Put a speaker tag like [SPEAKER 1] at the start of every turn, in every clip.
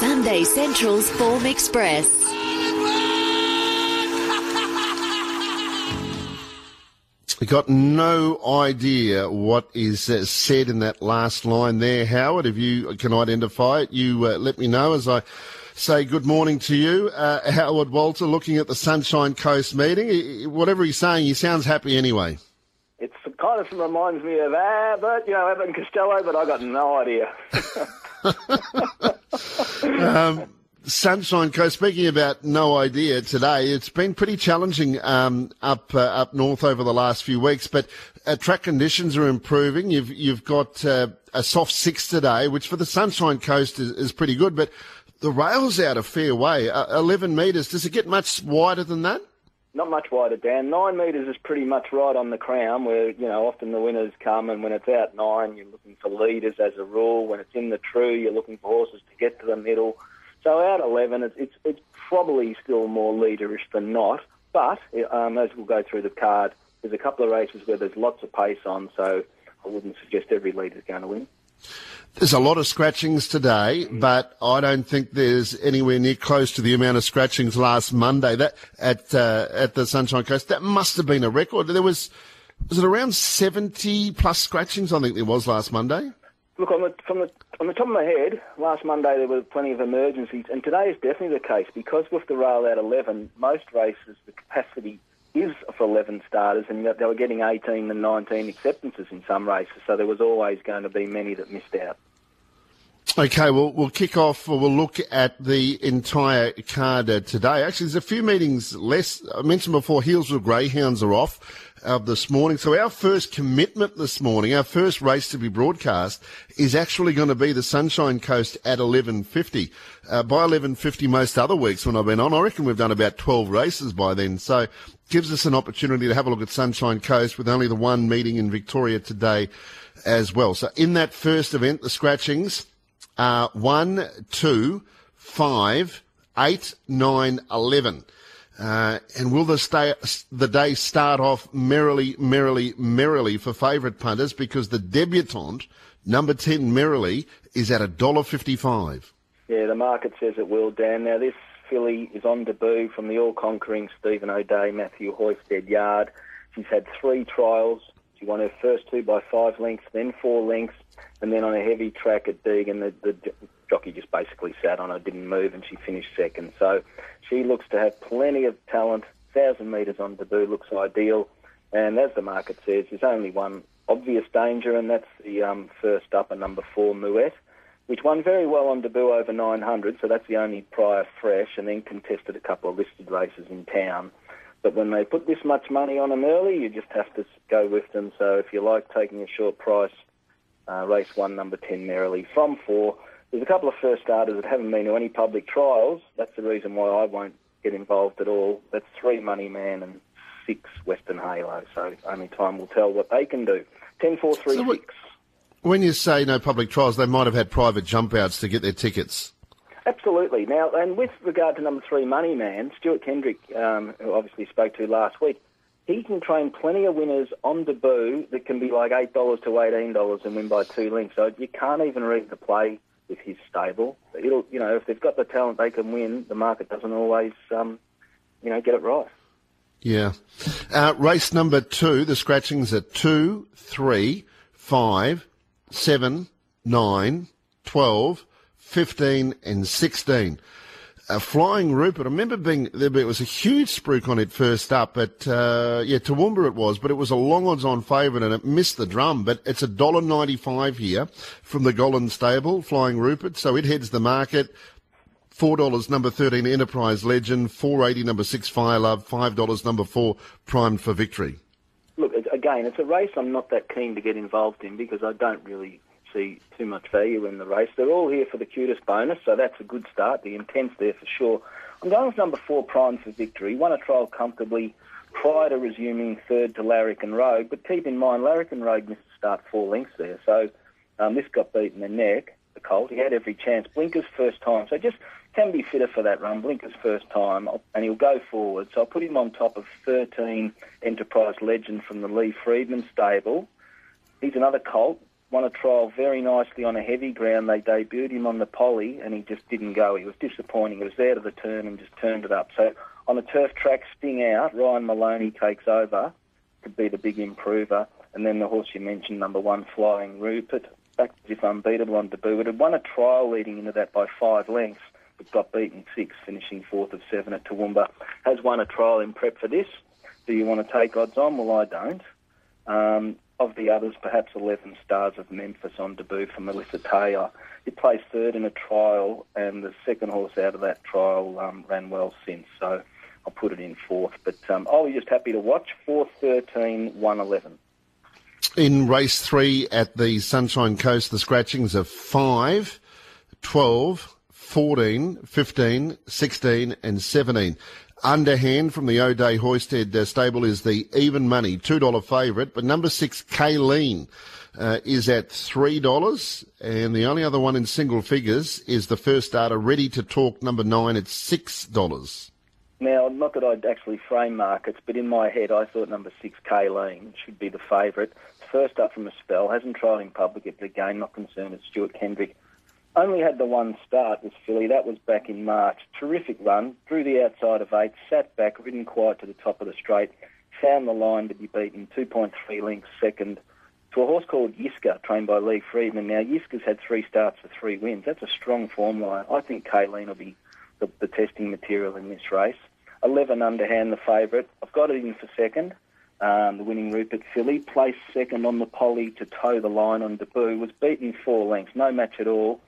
[SPEAKER 1] Sunday Central's Form Express.
[SPEAKER 2] We got no idea what is uh, said in that last line there, Howard. If you can identify it, you uh, let me know as I say good morning to you. Uh, Howard Walter looking at the Sunshine Coast meeting. Whatever he's saying, he sounds happy anyway.
[SPEAKER 3] It kind of reminds me of Abbott, you know, Abbott and Costello, but I got no idea.
[SPEAKER 2] um, Sunshine Coast. Speaking about no idea today, it's been pretty challenging um, up uh, up north over the last few weeks. But uh, track conditions are improving. You've you've got uh, a soft six today, which for the Sunshine Coast is, is pretty good. But the rail's out a fair way, uh, eleven metres. Does it get much wider than that?
[SPEAKER 3] Not much wider, Dan. Nine metres is pretty much right on the crown, where you know often the winners come, and when it's out nine, you're looking for leaders as a rule. When it's in the true, you're looking for horses to get to the middle. So out 11, it's, it's, it's probably still more leaderish than not. But um, as we'll go through the card, there's a couple of races where there's lots of pace on, so I wouldn't suggest every leader's going to win.
[SPEAKER 2] There's a lot of scratchings today, but I don't think there's anywhere near close to the amount of scratchings last Monday that at uh, at the Sunshine Coast. That must have been a record. There was was it around 70 plus scratchings? I think there was last Monday.
[SPEAKER 3] Look, on the, from the on the top of my head, last Monday there were plenty of emergencies, and today is definitely the case because with the rail out 11, most races the capacity is for 11 starters, and they were getting 18 and 19 acceptances in some races, so there was always going to be many that missed out.
[SPEAKER 2] Okay, well, we'll kick off, we'll look at the entire card today. Actually, there's a few meetings less. I mentioned before, Healesville Greyhounds are off uh, this morning. So our first commitment this morning, our first race to be broadcast, is actually going to be the Sunshine Coast at 11.50. Uh, by 11.50 most other weeks when I've been on, I reckon we've done about 12 races by then. So gives us an opportunity to have a look at Sunshine Coast with only the one meeting in Victoria today as well. So in that first event, the scratchings are 1, 2, 5, 8, 9, 11. Uh, and will the, stay, the day start off merrily, merrily, merrily for favourite punters because the debutante, number 10 Merrily, is at $1.55.
[SPEAKER 3] Yeah, the market says it will, Dan. Now, this filly is on debut from the all-conquering Stephen O'Dea, Matthew Hoysted yard. She's had three trials. She won her first two by five lengths, then four lengths, and then on a heavy track at Deagon, the, the jockey just basically sat on her, didn't move, and she finished second. So she looks to have plenty of talent. 1,000 metres on debut looks ideal. And as the market says, there's only one obvious danger, and that's the um, first up, a number four, Moet, which won very well on debut over 900, so that's the only prior fresh, and then contested a couple of listed races in town. But when they put this much money on them early, you just have to go with them. So if you like taking a short price, uh, race one, number 10, Merrily, from four, there's a couple of first starters that haven't been to any public trials. That's the reason why I won't get involved at all. That's three Money Man and six Western Halo. So only time will tell what they can do. Ten, four, three, so six.
[SPEAKER 2] When you say no public trials, they might have had private jump outs to get their tickets.
[SPEAKER 3] Absolutely. Now, and with regard to number three, Money Man, Stuart Kendrick, um, who obviously spoke to last week, he can train plenty of winners on debut that can be like $8 to $18 and win by two lengths. So you can't even read the play with his stable. It'll, you know, if they've got the talent, they can win. The market doesn't always, um, you know, get it right.
[SPEAKER 2] Yeah. Uh, race number two, the scratchings are two, three, five, seven, nine, twelve, fifteen, and sixteen a flying Rupert. I remember being there it was a huge spruik on it first up, but uh, yeah, Toowoomba it was, but it was a long odds on favourite and it missed the drum. But it's a dollar ninety five here from the Gollan stable, Flying Rupert. So it heads the market. Four dollars, number thirteen, Enterprise Legend. Four eighty, number six, Fire Love. Five dollars, number four, Primed for Victory.
[SPEAKER 3] Look, again, it's a race I'm not that keen to get involved in because I don't really see too much value in the race. They're all here for the QTIS bonus, so that's a good start. The intent's there for sure. I'm going with number four, Prime for Victory. Won a trial comfortably prior to resuming third to Larrikin Road, but keep in mind, Larrikin Road missed the start four lengths there, so um, this got beaten in the neck, the colt. He had every chance. Blinker's first time, so just can be fitter for that run. Blinker's first time, and he'll go forward. So I'll put him on top of 13 Enterprise Legend from the Lee Freedman stable. He's another colt won a trial very nicely on a heavy ground. They debuted him on the poly, and he just didn't go. He was disappointing. It was there to the turn and just turned it up. So on a turf track, Sting out, Ryan Maloney takes over to be the big improver. And then the horse you mentioned, number one, Flying Rupert, back if unbeatable on debut. It had won a trial leading into that by five lengths, but got beaten six, finishing fourth of seven at Toowoomba. Has won a trial in prep for this. Do you want to take odds on? Well, I don't. Um, of the others, perhaps 11 Stars of Memphis on debut for Melissa Taylor. He placed third in a trial, and the second horse out of that trial um, ran well since. So I'll put it in fourth. But um, I was just happy to watch. 4 13, 1 11.
[SPEAKER 2] In race three at the Sunshine Coast, the scratchings of 5, 12, 14, 15, 16, and 17. Underhand from the O'Dea Hoysted uh, stable is the even money, $2 favourite, but number six, Kayleen, uh, is at $3, and the only other one in single figures is the first starter, Ready to Talk, number nine, at $6.
[SPEAKER 3] Now, not that I'd actually frame markets, but in my head, I thought number six, Kayleen, should be the favourite. First up from a spell, hasn't tried in public yet, but again, not concerned with Stuart Kendrick only had the one start, this filly. That was back in March. Terrific run. Drew the outside of eight, sat back, ridden quiet to the top of the straight, found the line to be beaten 2.3 lengths second to a horse called Yiska, trained by Lee Freedman. Now, Yiska's had three starts for three wins. That's a strong form line. I think Kayleen will be the, the testing material in this race. 11 underhand, the favourite. I've got it in for second. Um, the winning Rupert filly placed second on the poly to toe the line on debut. Was beaten four lengths, no match at all.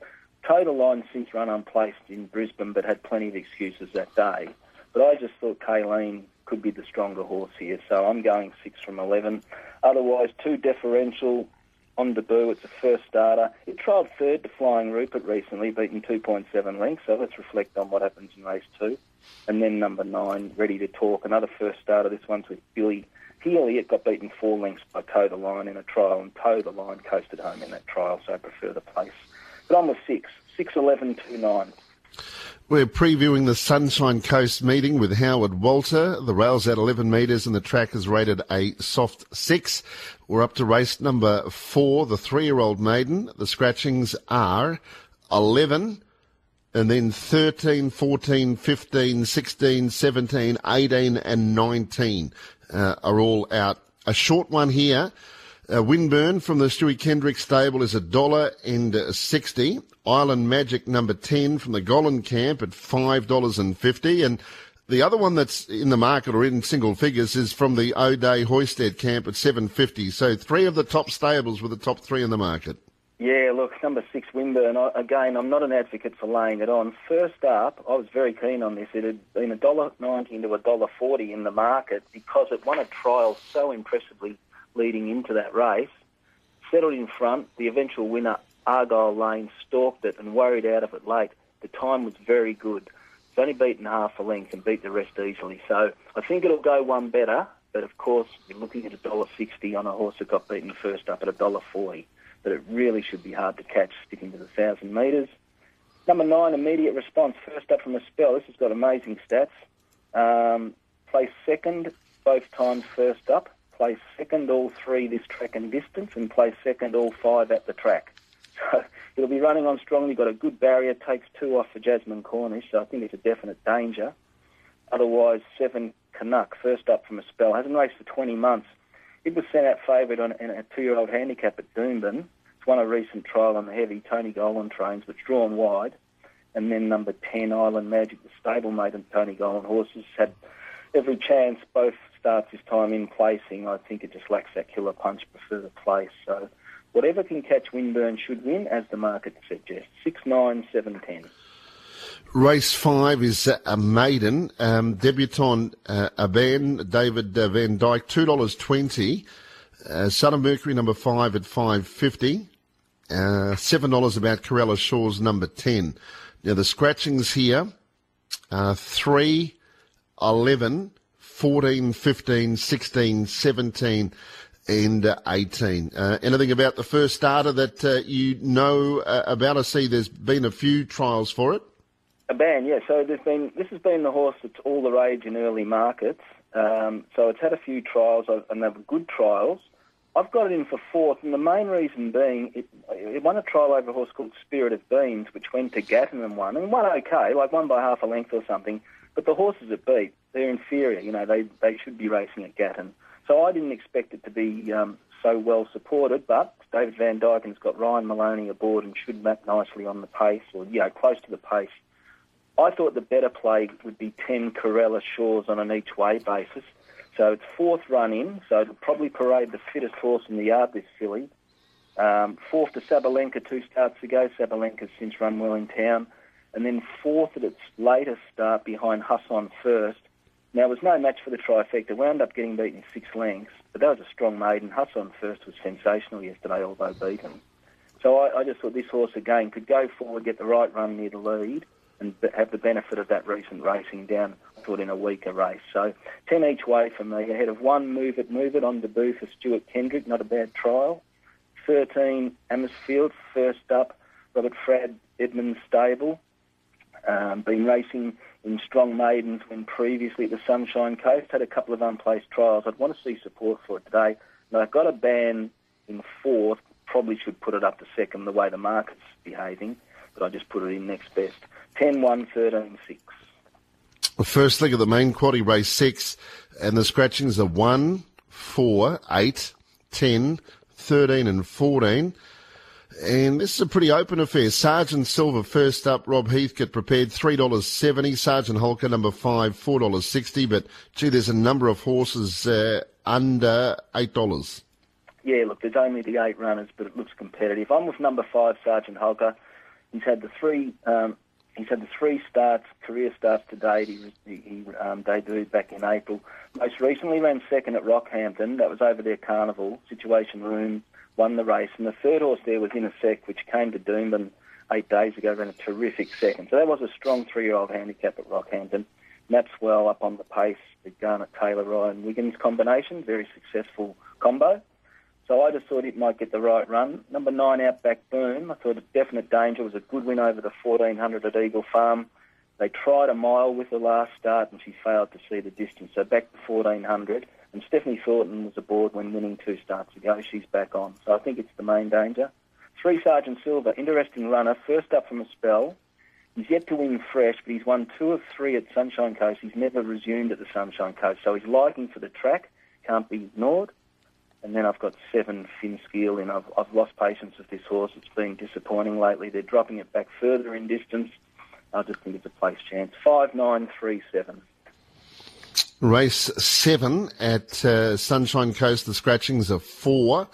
[SPEAKER 3] Line since run unplaced in Brisbane, but had plenty of excuses that day. But I just thought Kayleen could be the stronger horse here, so I'm going six from 11. Otherwise, two deferential on debut. It's a first starter. It trialled third to Flying Rupert recently, beaten 2.7 lengths, so let's reflect on what happens in race two. And then number nine, Ready to Talk, another first starter. This one's with Billy Healy. It got beaten four lengths by Toe the Line in a trial, and Toe the Line coasted home in that trial, so I prefer the place. But I'm with six. 61129.
[SPEAKER 2] We're previewing the Sunshine Coast meeting with Howard Walter. The rail's at 11 metres and the track is rated a soft six. We're up to race number four, the three-year-old maiden. The scratchings are 11 and then 13, 14, 15, 16, 17, 18 and 19 uh, are all out. A short one here. Uh, Winburn from the Stewie Kendrick stable is a dollar and sixty. Island Magic number 10 from the Gollan camp at five dollars and fifty. And the other one that's in the market or in single figures is from the O'Dea Hoysted camp at 750. So three of the top stables were the top three in the market.
[SPEAKER 3] Yeah, look, number six, Winburn. Again, I'm not an advocate for laying it on. First up, I was very keen on this. It had been a dollar ninety into a dollar forty in the market because it won a trial so impressively leading into that race. Settled in front. The eventual winner, Argyle Lane stalked it and worried out of it late. The time was very good. It's only beaten half a length and beat the rest easily. So I think it'll go one better. But of course, you're looking at a dollar sixty on a horse that got beaten first up at a dollar forty. But it really should be hard to catch sticking to the thousand metres. Number nine, immediate response. First up from a spell. This has got amazing stats. Um, placed second both times first up. Placed second all three this track and distance, and placed second all five at the track. So it'll be running on strongly, got a good barrier, takes two off for Jasmine Cornish, so I think it's a definite danger. Otherwise, seven Canuck, first up from a spell, hasn't raced for 20 months. It was sent out favourite on in a two-year-old handicap at Doomben. It's won a recent trial on the heavy Tony Gollan trains, but drawn wide. And then number 10, Island Magic, the stablemate and Tony Gollan horses, had every chance both starts this time in placing. I think it just lacks that killer punch before the place. So Whatever can catch Winburn should win, as the market suggests. Six nine seven ten.
[SPEAKER 2] Race five is a maiden. Um, debutant uh, Aban, David uh, Vandyke, two dollars twenty. Uh, Son of Mercury number five at five fifty. Uh, Seven dollars about Corella Shores number ten. Now the scratchings here are three, eleven, fourteen, fifteen, sixteen, seventeen and uh, 18. Uh, anything about the first starter that uh, you know uh, about? I see there's been a few trials for it.
[SPEAKER 3] A ban, yeah. So there's been this has been the horse that's all the rage in early markets. Um, so it's had a few trials, and they were good trials. I've got it in for fourth, and the main reason being it, it won a trial over a horse called Spirit of Beans, which went to Gatton and won, and won okay, like won by half a length or something. But the horses it beat, they're inferior. You know, they they should be racing at Gatton. So I didn't expect it to be um, so well supported, but David Vandyke's got Ryan Maloney aboard and should map nicely on the pace, or you know, close to the pace. I thought the better play would be 10 Corella Shores on an each way basis. So it's fourth run in, so it'll probably parade the fittest horse in the yard, this filly. Um, fourth to Sabalenka two starts ago. Sabalenka's since run well in town. And then fourth at its latest start behind Hassan first. Now, it was no match for the trifecta. Wound up getting beaten six lengths, but that was a strong maiden. Hassan first was sensational yesterday, although beaten. So I, I just thought this horse again could go forward, get the right run near the lead, and have the benefit of that recent racing down, I thought, in a weaker race. So 10 each way for me, ahead of one Move It, Move It on debut for Stuart Kendrick, not a bad trial. 13 Amersfield, first up, Robert Frad Edmonds stable. Um, been racing in strong maidens when previously at the Sunshine Coast, had a couple of unplaced trials. I'd want to see support for it today. Now, I've got a ban in fourth, probably should put it up to second the way the market's behaving, but I just put it in next best. 10 1 13 6.
[SPEAKER 2] The first leg of the main quaddy race six, and the scratchings are 1, 4, 8, 10, 13, and 14. And this is a pretty open affair. Sergeant Silver first up. Rob Heathcote prepared three dollars seventy. Sergeant Holker number five four dollars sixty. But gee, there's a number of horses uh, under eight dollars.
[SPEAKER 3] Yeah, look, there's only the eight runners, but it looks competitive. I'm with number five, Sergeant Holker. He's had the three. Um, he's had the three starts, career starts to date. He, he, he um, debuted back in April. Most recently ran second at Rockhampton. That was over their carnival situation room won the race. And the third horse there was In a Sec, which came to Doomben eight days ago, ran a terrific second. So that was a strong three-year-old handicap at Rockhampton. Maps well up on the pace. The Garnet Taylor Ryan Wiggins combination, very successful combo. So I just thought it might get the right run. Number nine, Outback Boom. I thought a definite danger was a good win over the 1400 at Eagle Farm. They tried a mile with the last start and she failed to see the distance. So back to 1400. And Stephanie Thornton was aboard when winning two starts ago. She's back on. So I think it's the main danger. Three Sergeant Silver, interesting runner, first up from a spell. He's yet to win fresh, but he's won two of three at Sunshine Coast. He's never resumed at the Sunshine Coast. So his liking for the track can't be ignored. And then I've got seven Finskiel in. I've, I've lost patience with this horse. It's been disappointing lately. They're dropping it back further in distance. I just think it's a place chance. Five, nine, three, seven.
[SPEAKER 2] Race seven at uh, Sunshine Coast. The scratchings are four,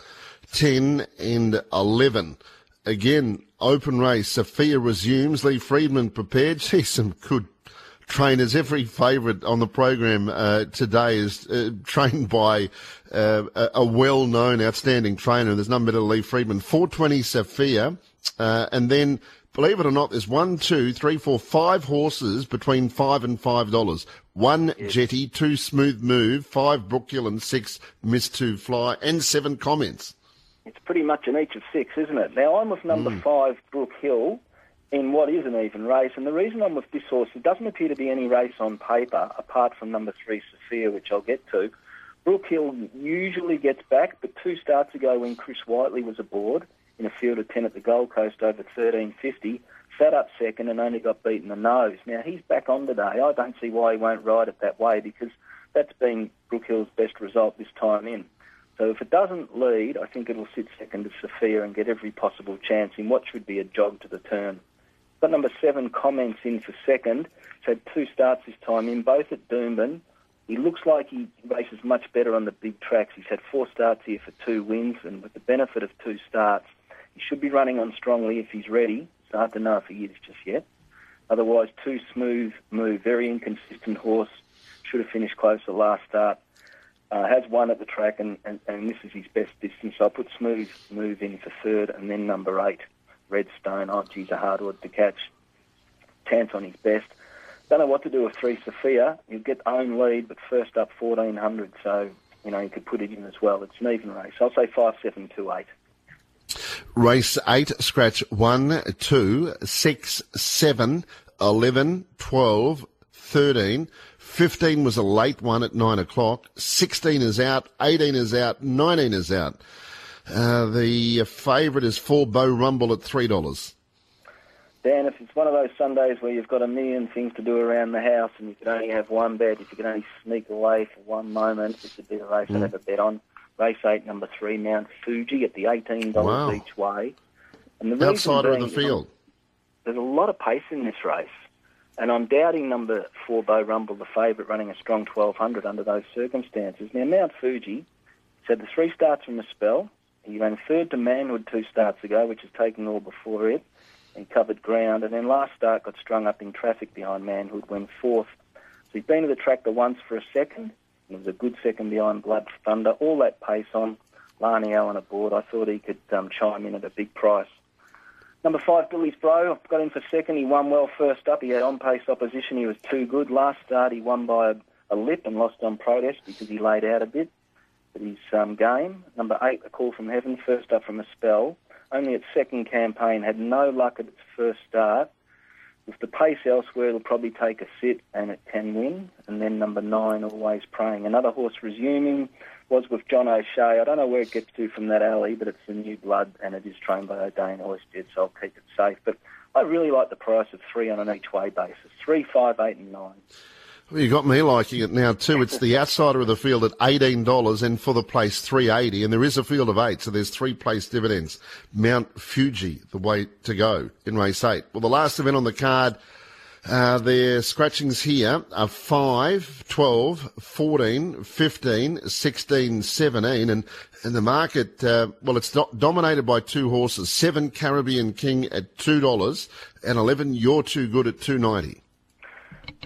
[SPEAKER 2] ten, and eleven. Again, open race. Sophia resumes. Lee Freedman prepared. She's some good trainers. Every favourite on the program uh, today is uh, trained by uh, a, a well-known, outstanding trainer. There's none better than Lee Freedman. 420 Sophia, uh, and then believe it or not, there's one, two, three, four, five horses between five and five dollars. One yes. jetty, two smooth move, five Brookhill and six miss to fly, and seven comments.
[SPEAKER 3] It's pretty much an each of six, isn't it? Now I'm with number mm. five, Brook Hill, in what is an even race, and the reason I'm with this horse, it doesn't appear to be any race on paper apart from number three, Sophia, which I'll get to. Brook Hill usually gets back, but two starts ago when Chris Whiteley was aboard in a field of 10 at the Gold Coast over 1350, sat up second and only got beaten the nose. Now, he's back on today. I don't see why he won't ride it that way because that's been Brookhill's best result this time in. So if it doesn't lead, I think it'll sit second to Sophia and get every possible chance in what should be a jog to the turn. Got number seven comments in for second. He's had two starts this time in, both at Doomben. He looks like he races much better on the big tracks. He's had four starts here for two wins, and with the benefit of two starts, he should be running on strongly if he's ready. It's hard to know if he is just yet. Otherwise, too smooth move, very inconsistent horse. Should have finished closer last start. Uh, has won at the track, and, and, and this is his best distance. So I put smooth move in for third, and then number eight, Redstone. Oh, geez, a hard one to catch. Tance on his best. Don't know what to do with three Sophia. You get own lead, but first up 1400, so you know you could put it in as well. It's an even race. I'll say five, seven, two, eight.
[SPEAKER 2] Race 8, scratch 1, 2, 6, 7, 11, 12, 13, 15 was a late one at 9 o'clock. 16 is out. 18 is out. 19 is out. Uh, the favourite is 4 Bow Rumble at $3.
[SPEAKER 3] Dan, if it's one of those Sundays where you've got a million things to do around the house and you can only have one bet, if you can only sneak away for one moment, this would be the race I'd have a bet on. Race 8, number 3, Mount Fuji at the $18
[SPEAKER 2] Wow.
[SPEAKER 3] each way. And the
[SPEAKER 2] Outsider of the field.
[SPEAKER 3] There's a lot of pace in this race. And I'm doubting number 4, Bo Rumble, the favourite, running a strong 1200 under those circumstances. Now, Mount Fuji said the three starts from a spell. He ran third to Manhood two starts ago, which is taking all before it and covered ground. And then last start got strung up in traffic behind Manhood, went fourth. So he's been to the track the once for a second. It was a good second behind Blood Thunder. All that pace on. Larney Allen aboard. I thought he could um, chime in at a big price. Number five, Billy's Bro. Got in for second. He won well first up. He had on pace opposition. He was too good. Last start, he won by a, a lip and lost on protest because he laid out a bit. But his um, game. Number eight, A Call from Heaven. First up from a spell only its second campaign, had no luck at its first start. With the pace elsewhere, it'll probably take a sit and it can win. And then number nine, Always Praying. Another horse resuming was with John O'Shea. I don't know where it gets to from that alley, but it's the new blood and it is trained by O'Dane Oisted, so I'll keep it safe. But I really like the price of three on an each way basis. Three, five, eight, and nine.
[SPEAKER 2] Well, you got me liking it now too. It's the outsider of the field at eighteen dollars, and for the place three eighty. And there is a field of eight, so there's three place dividends. Mount Fuji, the way to go in race eight. Well, the last event on the card, uh, their scratchings here are 5, 12, 14, 15, 16, 17, and and the market, uh, well, it's do- dominated by two horses: seven Caribbean King at two dollars, and eleven You're Too Good at two ninety.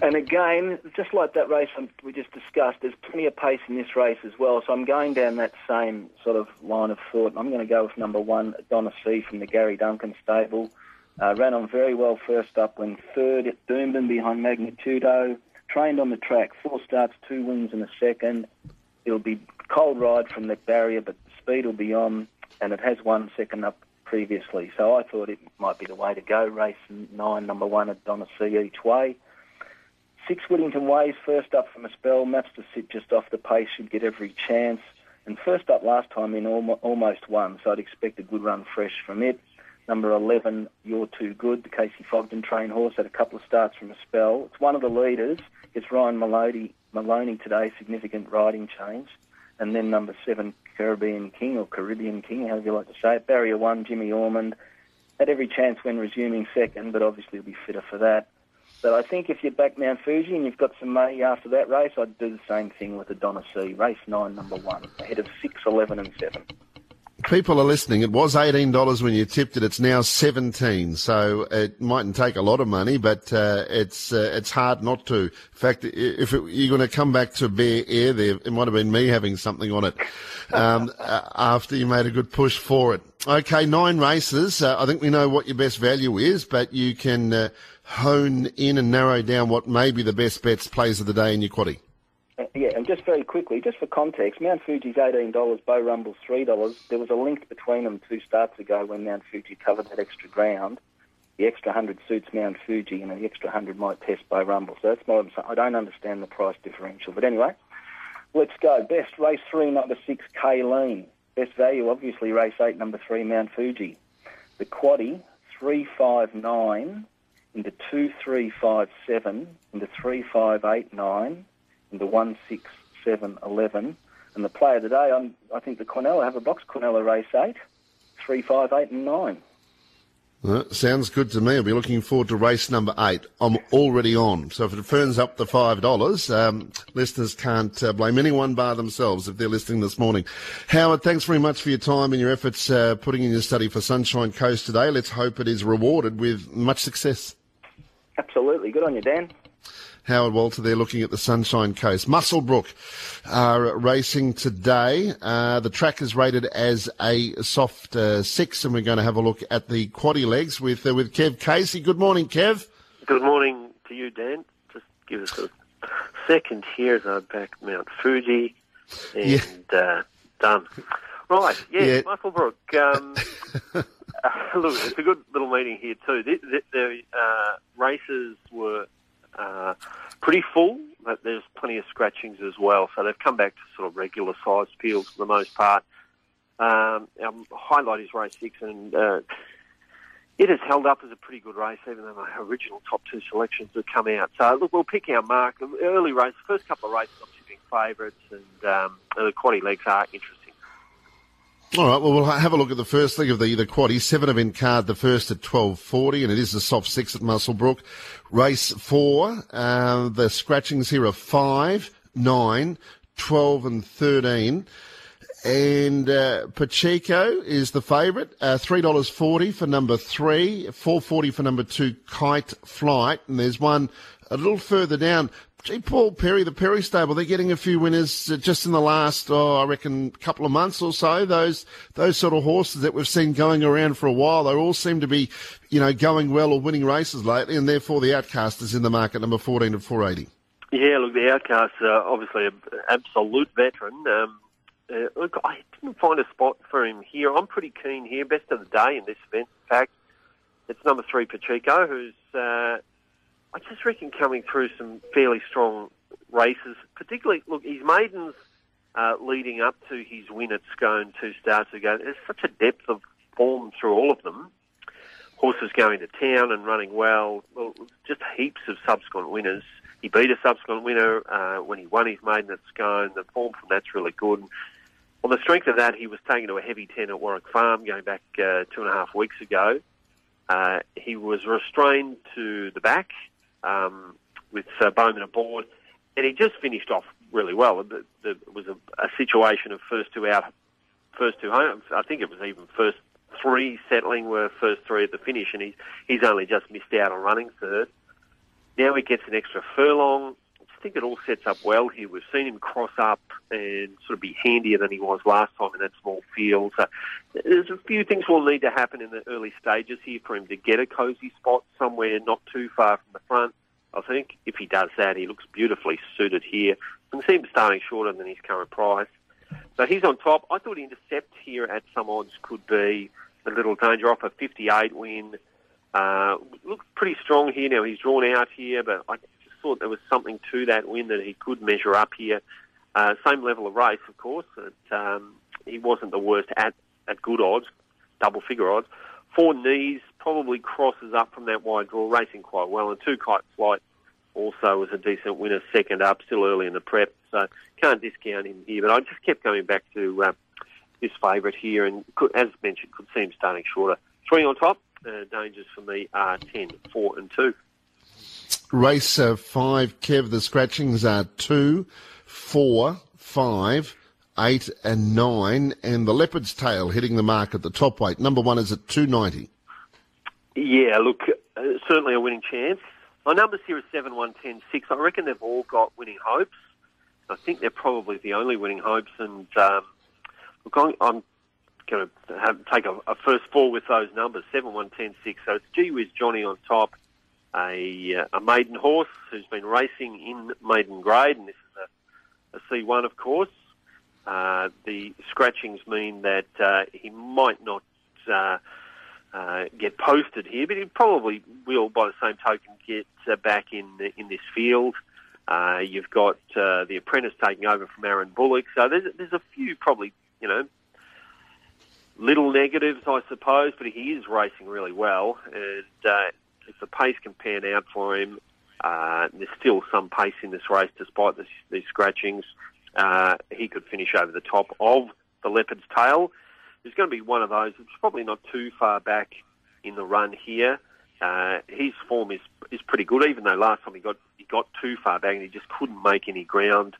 [SPEAKER 3] And again, just like that race we just discussed, there's plenty of pace in this race as well. So I'm going down that same sort of line of thought. I'm going to go with number one, Donna C from the Gary Duncan stable. Uh, ran on very well first up, went third at Doomben behind Magnitudo. Trained on the track, four starts, two wins in a second. It'll be cold ride from the barrier, but the speed will be on, and it has one second up previously. So I thought it might be the way to go. Race nine, number one at Donna C each way. Six Whittington Ways, first up from a spell. Maps to sit just off the pace, should get every chance. And first up last time in almost won, so I'd expect a good run fresh from it. Number 11, You're Too Good, the Kacy Fogden train horse, had a couple of starts from a spell. It's one of the leaders. It's Ryan Maloney, Maloney today, significant riding change. And then number seven, Caribbean King, or Caribbean King, however you like to say it. Barrier one, Jimmy Orman. Had every chance when resuming second, but obviously he'll be fitter for that. But I think if you're back Mount Fuji and you've got some money after that race, I'd do the same thing with Donna C. Race 9, number 1, ahead of 6, 11 and 7.
[SPEAKER 2] People are listening. It was $18 when you tipped it. It's now 17 So it mightn't take a lot of money, but uh, it's uh, it's hard not to. In fact, if it, you're going to come back to bare air there, it might have been me having something on it um, after you made a good push for it. Okay, nine races. Uh, I think we know what your best value is, but you can uh, hone in and narrow down what may be the best bets plays of the day in your quaddy.
[SPEAKER 3] Yeah, and just very quickly, just for context, Mount Fuji's eighteen dollars, Bow Rumble's three dollars. There was a link between them two starts ago when Mount Fuji covered that extra ground. The extra hundred suits Mount Fuji, and the extra hundred might test Bow Rumble. So that's saying. I don't understand the price differential, but anyway, let's go. Best race three, number six, Kayleen. Best value, obviously, race eight, number three, Mount Fuji. The quaddy, three five nine into 2357, into 3589, into 16711. And the player today, I'm, I think the Cornell, I have a box Cornell race 8, 3, 5, 8 and 9.
[SPEAKER 2] Well, sounds good to me. I'll be looking forward to race number eight. I'm already on. So if it turns up the $5, um, listeners can't uh, blame anyone bar themselves if they're listening this morning. Howard, thanks very much for your time and your efforts uh, putting in your study for Sunshine Coast today. Let's hope it is rewarded with much success.
[SPEAKER 3] Absolutely. Good on you, Dan.
[SPEAKER 2] Howard Walter there looking at the Sunshine Coast. Muswellbrook are racing today. Uh, the track is rated as a soft uh, six, and we're going to have a look at the quaddy legs with uh, with Kev Casey. Good morning, Kev.
[SPEAKER 4] Good morning to you, Dan. Just give us a second here as I back Mount Fuji and yeah. Uh, done. Right, yeah, yeah. Muswellbrook. Um, look, it's a good little meeting here too. The, the, the uh, races were uh, pretty full, but there's plenty of scratchings as well. So they've come back to sort of regular sized fields for the most part. Um, highlight is race six, and uh, it has held up as a pretty good race, even though my original top two selections have come out. So look, we'll pick our mark. Early race, first couple of races, I'm tipping favourites, and um, the quaddy legs are interesting.
[SPEAKER 2] All right, well, we'll have a look at the first leg of the, the quaddy. Seven in card, the first at 12.40, and it is the soft six at Muswellbrook. Race four, uh, the scratchings here are five, nine, 12 and 13. And uh, Pacheco is the favourite, uh, $3.40 for number three, four forty for number two, Kite Flight. And there's one a little further down, Gee, Paul Perry, the Perry stable, they're getting a few winners uh, just in the last, oh, I reckon, couple of months or so. Those those sort of horses that we've seen going around for a while, they all seem to be, you know, going well or winning races lately, and therefore the Outcast is in the market, number 14 at 480.
[SPEAKER 4] Yeah, look, the Outcast are obviously an absolute veteran. Um, uh, look, I didn't find a spot for him here. I'm pretty keen here. Best of the day in this event, in fact. It's number three, Pacheco, who's... Uh, I just reckon coming through some fairly strong races, particularly, look, his maidens uh, leading up to his win at Scone two starts ago, there's such a depth of form through all of them. Horses going to town and running well, well just heaps of subsequent winners. He beat a subsequent winner uh, when he won his maiden at Scone. The form from that's really good. On the strength of that, he was taken to a heavy 10 at Warwick Farm going back uh, two and a half weeks ago. Uh, he was restrained to the back um, with Bowman aboard, and he just finished off really well. It, it was a, a, situation of first two out, first two home. I think it was even first three settling were first three at the finish, and he's he's only just missed out on running third. Now he gets an extra furlong. I think it all sets up well here. We've seen him cross up and sort of be handier than he was last time in that small field. So there's a few things will need to happen in the early stages here for him to get a cosy spot somewhere not too far from the front. I think if he does that, he looks beautifully suited here and seems starting shorter than his current price. So he's on top. I thought intercept here at some odds could be a little danger off a 58 win. Uh, looks pretty strong here now. He's drawn out here, but I thought there was something to that win that he could measure up here. Uh, same level of race, of course. But, um, he wasn't the worst at, at good odds, double figure odds. Four knees probably crosses up from that wide draw, racing quite well. And two kite flight also was a decent winner, second up, still early in the prep. So can't discount him here. But I just kept going back to uh, this favourite here, and could, as mentioned, could see him starting shorter. Three on top. Uh, dangers for me are 10, 4 and 2.
[SPEAKER 2] Race uh, five, Kev, the scratchings are two, four, five, eight, and nine, and the leopard's tail hitting the mark at the top weight. Number one is at 290.
[SPEAKER 4] Yeah, look, uh, certainly a winning chance. My numbers here are 7, 1, 10, 6. I reckon they've all got winning hopes. I think they're probably the only winning hopes, and um, look, I'm, I'm going to take a, a, first fall with those numbers 7, 1, 10, 6. So it's G Wiz Johnny on top a, uh, a maiden horse who's been racing in maiden grade, and this is a, a C1, of course. Uh, the scratchings mean that uh, he might not uh, uh, get posted here, but he probably will, by the same token, get uh, back in in this field. you've got the apprentice taking over from Aaron Bullock, so there's there's a few probably you know little negatives, I suppose, but he is racing really well, and if the pace can pan out for him, uh, there's still some pace in this race despite these scratchings. Uh, he could finish over the top of the Leopard's Tail. There's going to be one of those. It's probably not too far back in the run here. Uh, his form is is pretty good, even though last time he got he got too far back and he just couldn't make any ground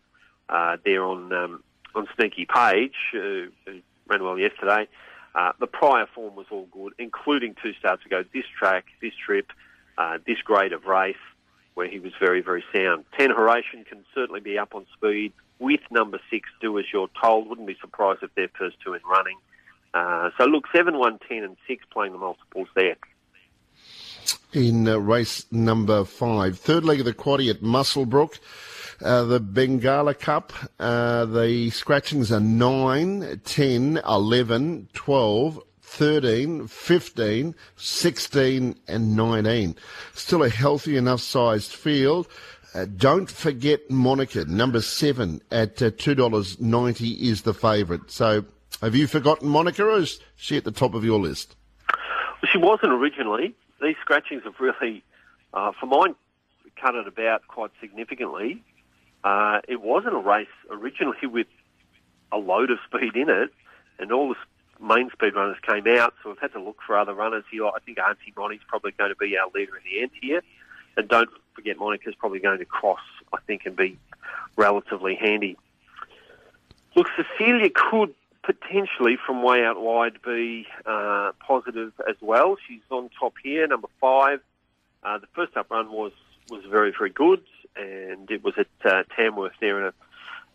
[SPEAKER 4] uh, there on um, on Sneaky Page, who ran well yesterday. Uh, the prior form was all good, including two starts ago. This track, this trip, uh, this grade of race, where he was very, very sound. Ten Horatian can certainly be up on speed with number six. Do as you're told. Wouldn't be surprised if they're first two in running. Uh, so look, seven, one, ten, and six playing the multiples there.
[SPEAKER 2] In uh, race number five, third leg of the quaddy at Muswellbrook. Uh, the Bengalla Cup, uh, the scratchings are 9, 10, 11, 12, 13, 15, 16, and 19. Still a healthy enough sized field. Uh, don't forget Monica, number seven at uh, $2.90 is the favourite. So have you forgotten Monica or is she at the top of your list?
[SPEAKER 4] Well, she wasn't originally. These scratchings have really, uh, for mine, cut it about quite significantly. Uh, it wasn't a race originally with a load of speed in it, and all the main speed runners came out, so we've had to look for other runners here. I think Auntie Monty's probably going to be our leader in the end here. And don't forget, Monica's probably going to cross, I think, and be relatively handy. Look, Cecilia could potentially, from way out wide, be uh, positive as well. She's on top here, number five. Uh, the first up run was, was very, very good, and it was at uh, Tamworth there in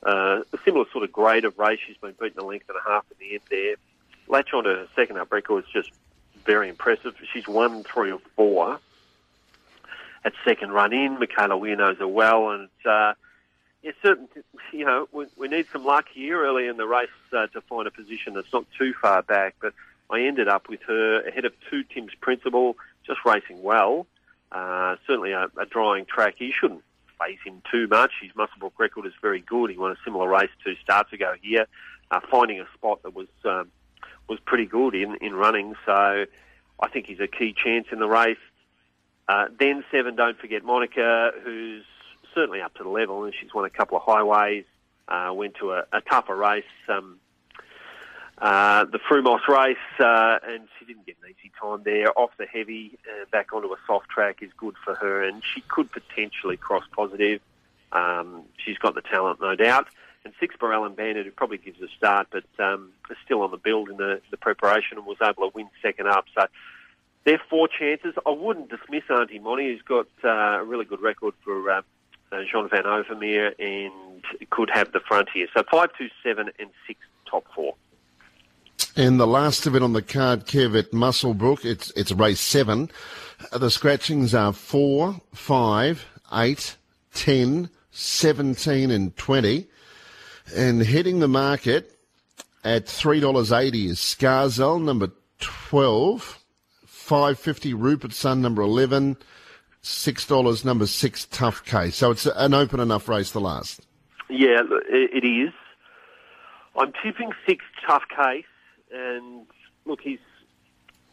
[SPEAKER 4] a, uh, a similar sort of grade of race. She's been beaten a length and a half in the end there latch on to her second up record is just very impressive. She's won three or four at second run in. Michaela Weir knows her well, and uh, yeah, certain, you know, we, we need some luck here early in the race uh, to find a position that's not too far back. But I ended up with her ahead of two Tim's Principal, just racing well. Uh, certainly a, a drying track. He shouldn't face him too much. His Muswellbrook record is very good. He won a similar race two starts ago here, uh, finding a spot that was um, was pretty good in, in running, so I think he's a key chance in the race. Uh, then seven, don't forget Monica, who's certainly up to the level, and she's won a couple of highways, uh, went to a, a tougher race, um, uh, the Frumos race, uh, and she didn't get an easy time there. Off the heavy, uh, back onto a soft track is good for her, and she could potentially cross positive. Um, she's got the talent, no doubt and six for Alan Bandit, who probably gives a start, but um, is still on the build in the, the preparation and was able to win second up. So they're four chances. I wouldn't dismiss Auntie Monty, who's got uh, a really good record for uh, uh, Jean Van Overmeer and could have the front here. So five, two, seven, and six top four.
[SPEAKER 2] And the last event on the card, Kev, at Muswellbrook, it's, it's race seven. The scratchings are four, five, eight, ten, seventeen, and 20. And hitting the market at $3.80 is Scarzell, number 12. 550 Rupert Sun, number 11. $6, number 6, Tough Case. So it's an open enough race, the last.
[SPEAKER 4] Yeah, it is. I'm tipping 6, Tough Case. And look, he's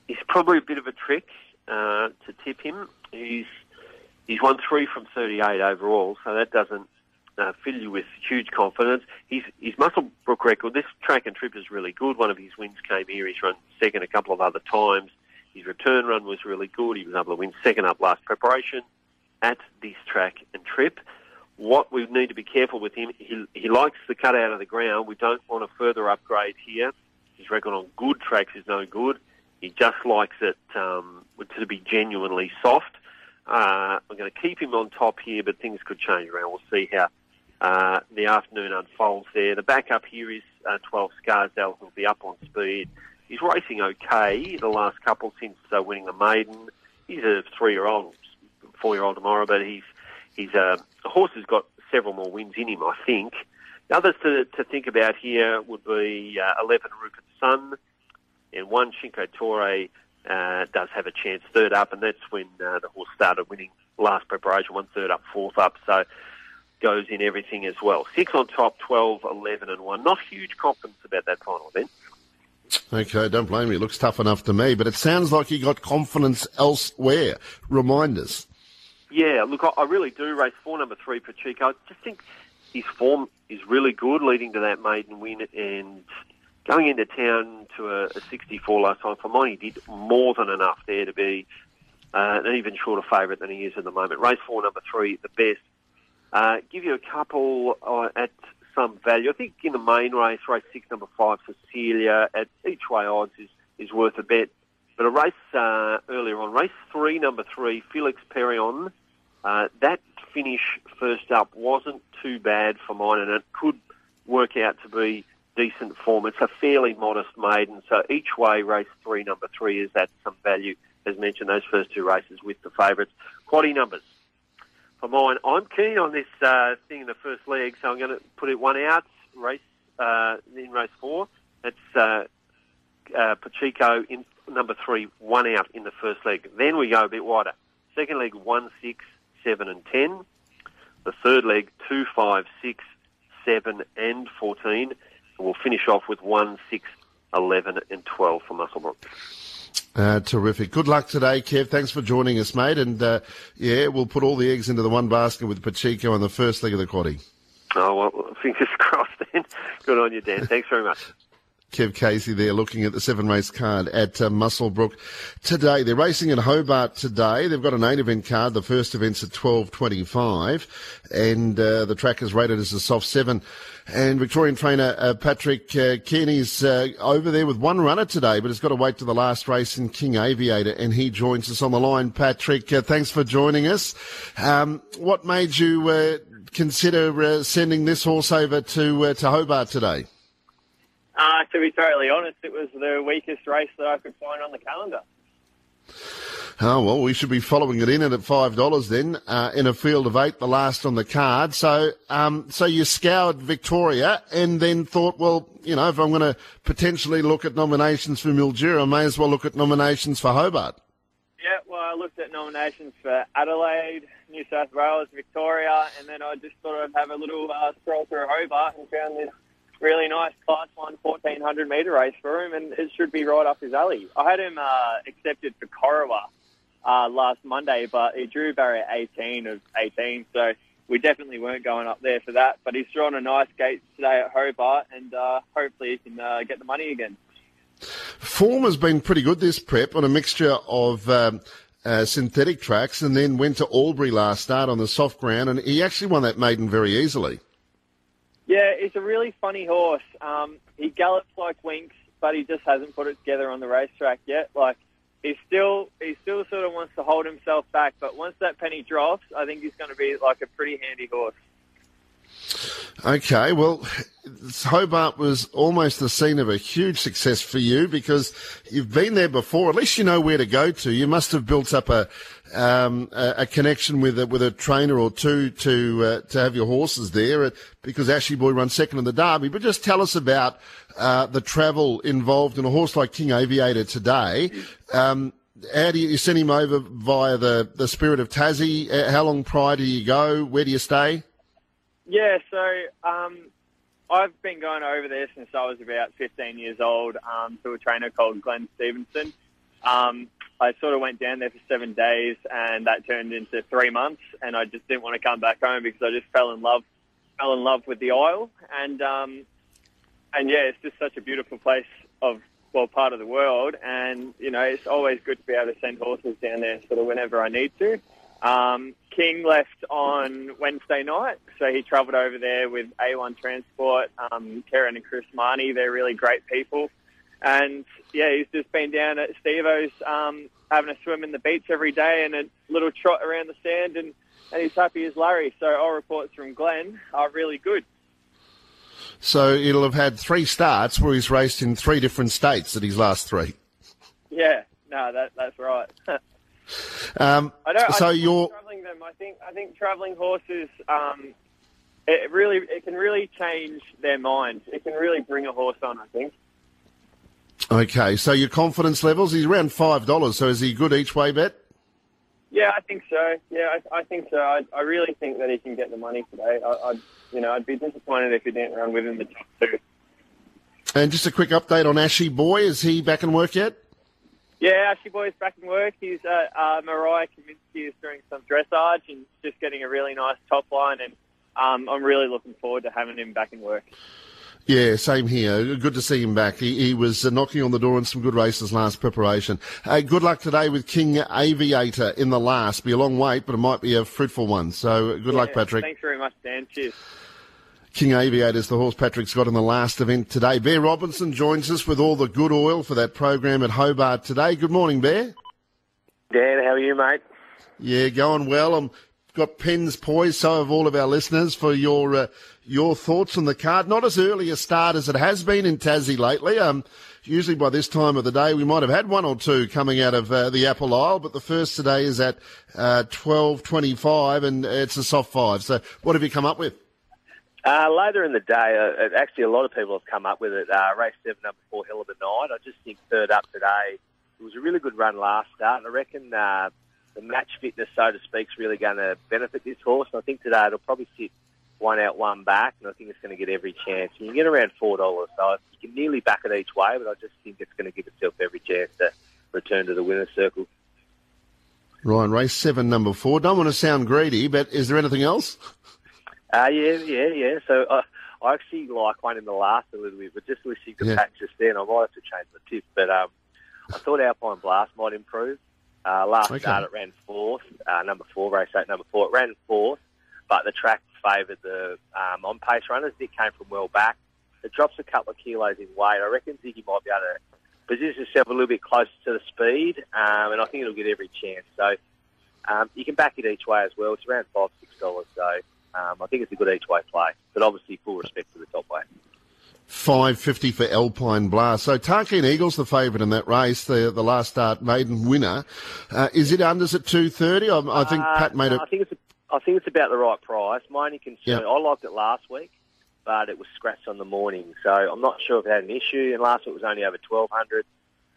[SPEAKER 4] he's probably a bit of a trick uh, to tip him. He's he's won three from 38 overall, so that doesn't uh, fill you with huge confidence. His, his Muswellbrook record, this track and trip is really good. One of his wins came here. He's run second a couple of other times. His return run was really good. He was able to win second up last preparation at this track and trip. What we need to be careful with him, he, he likes the cut out of the ground. We don't want a further upgrade here. His record on good tracks is no good. He just likes it um, to be genuinely soft. Uh, I'm going to keep him on top here, but things could change around. We'll see how uh, the afternoon unfolds there. The backup here is uh, 12 Scarsdale, who'll be up on speed. He's racing okay the last couple since uh, winning the maiden. He's a three-year-old, four-year-old tomorrow, but he's he's uh, a horse who's got several more wins in him, I think. The others to, to think about here would be uh, 11 Rupert Sun and one Cinque Torre uh, does have a chance third up, and that's when uh, the horse started winning last preparation, one third up, fourth up. So goes in everything as well. Six on top, 12, 11 and 1. Not huge confidence about that final event.
[SPEAKER 2] Okay, don't blame me. It looks tough enough to me, but it sounds like you got confidence elsewhere. Remind us.
[SPEAKER 4] Yeah, look, I really do race four, number three, Pacheco. I just think his form is really good leading to that maiden win and going into town to a, a 64 last time for mine, he did more than enough there to be uh, an even shorter favourite than he is at the moment. Race four, number three, the best. Uh, give you a couple uh, at some value. I think in the main race, race six, number five, Cecilia, at each way odds is, is worth a bet. But a race uh, earlier on, race three, number three, Felix Perion, uh, that finish first up wasn't too bad for mine, and it could work out to be decent form. It's a fairly modest maiden, so each way, race three, number three, is at some value. As mentioned, those first two races with the favourites. Quaddy numbers for mine. I'm keen on this uh, thing in the first leg, so I'm going to put it one out race uh, in race four. It's uh, uh, Pacheco in number three, one out in the first leg. Then we go a bit wider. Second leg, one, six, seven, and ten. The third leg, two, five, six, seven, and 14. And we'll finish off with one, six, 11, and 12 for Muswellbrook.
[SPEAKER 2] Uh, terrific. Good luck today, Kev. Thanks for joining us, mate. And uh, yeah, we'll put all the eggs into the one basket with Pacheco on the first leg of the quaddy.
[SPEAKER 4] Oh, well, fingers crossed then. Good on you, Dan. Thanks very much.
[SPEAKER 2] Kev Casey there looking at the seven race card at uh, Muswellbrook today. They're racing in Hobart today. They've got an eight event card. The first event's at 12.25 and uh, the track is rated as a soft seven. And Victorian trainer uh, Patrick uh, Kearney's uh, over there with one runner today, but has got to wait to the last race in King Aviator, and he joins us on the line. Patrick, uh, thanks for joining us. Um, what made you uh, consider sending this horse over to to Hobart today?
[SPEAKER 5] Uh, to be totally honest, it was the weakest race that I could find on the calendar.
[SPEAKER 2] Oh, well, we should be following it in at $5 then, uh, in a field of eight, the last on the card. So, um, so you scoured Victoria and then thought, well, you know, if I'm going to potentially look at nominations for Mildura, I may as well look at nominations for Hobart.
[SPEAKER 5] Yeah, well, I looked at nominations for Adelaide, New South Wales, Victoria, and then I just thought I'd have a little uh, stroll through Hobart and found this really nice Class 1 1400 metre race for him, and it should be right up his alley. I had him uh, accepted for Corowa uh, last Monday, but he drew barrier 18 of 18, so we definitely weren't going up there for that. But he's drawn a nice gate today at Hobart, and uh, hopefully he can uh, get the money again.
[SPEAKER 2] Form has been pretty good this prep on a mixture of. Um, uh, synthetic tracks and then went to Albury last start on the soft ground and he actually won that maiden very easily.
[SPEAKER 5] Yeah, he's a really funny horse. Um, he gallops like Winks, but he just hasn't put it together on the racetrack yet. Like he still he still sort of wants to hold himself back, but once that penny drops, I think he's going to be like a pretty handy horse.
[SPEAKER 2] Okay, well, Hobart was almost the scene of a huge success for you because you've been there before. At least you know where to go to. You must have built up a um, a, connection with a, with a trainer or two to uh, to have your horses there because Ashy Boy runs second in the Derby. But just tell us about uh, the travel involved in a horse like King Aviator today. Um, how do you, you send him over via the, the Spirit of Tassie? Uh, how long prior do you go? Where do you stay?
[SPEAKER 5] Yeah, so um, I've been going over there since I was about 15 years old um, to a trainer called Glenn Stevenson. Um, I sort of went down there for seven days, and that turned into three months. And I just didn't want to come back home because I just fell in love, fell in love with the Isle, and um, and yeah, it's just such a beautiful place of well part of the world. And you know, it's always good to be able to send horses down there sort of whenever I need to. Um, King left on Wednesday night, so he travelled over there with A1 Transport, um, Karen and Chris Marnie. They're really great people. And yeah, he's just been down at Stevo's um, having a swim in the beach every day and a little trot around the sand, and, and he's happy as Larry. So all reports from Glenn are really good.
[SPEAKER 2] So he'll have had three starts where he's raced in three different states at his last three.
[SPEAKER 5] Yeah, no, that, that's right.
[SPEAKER 2] um, I don't. So
[SPEAKER 5] I
[SPEAKER 2] you're
[SPEAKER 5] traveling them. I think I think traveling horses. Um, it really it can really change their minds. It can really bring a horse on. I think.
[SPEAKER 2] Okay, so your confidence levels, he's around $5, so is he good each way bet?
[SPEAKER 5] Yeah, I think so. Yeah, I, I think so. I, I, really think that he can get the money today. I, would you know, I'd be disappointed if he didn't run within the top two.
[SPEAKER 2] And just a quick update on Ashy Boy. Is he back in work yet?
[SPEAKER 5] Yeah, Ashy Boy is back in work. He's uh, uh, Mariah Kaminsky is doing some dressage and just getting a really nice top line, and um, I'm really looking forward to having him back in work.
[SPEAKER 2] Yeah, same here. Good to see him back. He, he was uh, knocking on the door in some good races last preparation. Uh, good luck today with King Aviator in the last. Be a long wait, but it might be a fruitful one. So good yeah, luck, Patrick.
[SPEAKER 5] Thanks very much, Dan. Cheers.
[SPEAKER 2] King Aviator's the horse Patrick's got in the last event today. Bear Robinson joins us with all the good oil for that program at Hobart today. Good morning, Bear.
[SPEAKER 6] Dan, how are you, mate?
[SPEAKER 2] Yeah, going well. I'm got pens poised, so have all of our listeners for your uh, your thoughts on the card. Not as early a start as it has been in Tassie lately. Um, usually by this time of the day we might have had one or two coming out of uh, the Apple Isle, but the first today is at uh, twelve twenty-five, and it's a soft five. So, what have you come up with?
[SPEAKER 6] Uh, later in the day, uh, actually, a lot of people have come up with it. Uh, race seven, number four, Hill of the Night. I just think third up today. It was a really good run last start. and I reckon uh, the match fitness, so to speak, is really going to benefit this horse. And I think today it'll probably sit one out, one back, and I think it's going to get every chance. You get around four dollars, so you can nearly back it each way, but I just think it's going to give itself every chance to return to the winner's circle.
[SPEAKER 2] Ryan, race seven, number four. Don't want to sound greedy, but is there anything else?
[SPEAKER 6] Uh, yeah, yeah, yeah. So uh, I actually like one in the last a little bit, but just listening to yeah. Pat just then, I might have to change my tip. But um, I thought Alpine Blast might improve. Uh, last okay. start it ran fourth, uh, number four, race eight, number four. It ran fourth, but the track favoured the um, on pace runners. It came from well back. It drops a couple of kilos in weight. I reckon Siggy might be able to position himself a little bit closer to the speed, um, and I think it'll get every chance. So um, you can back it each way as well. It's around five, six dollars. So um, I think it's a good each way play, but obviously full respect to the top way.
[SPEAKER 2] Five fifty for Alpine Blast. So Tarkine Eagles the favourite in that race, the the last start maiden winner. Uh, is it unders at two thirty? I, I, think uh, Pat made
[SPEAKER 6] it. I think it's a, I think it's about the right price. My only concern. I liked it last week, but it was scratched on the morning, so I'm not sure if it had an issue. And last week it was only over twelve hundred.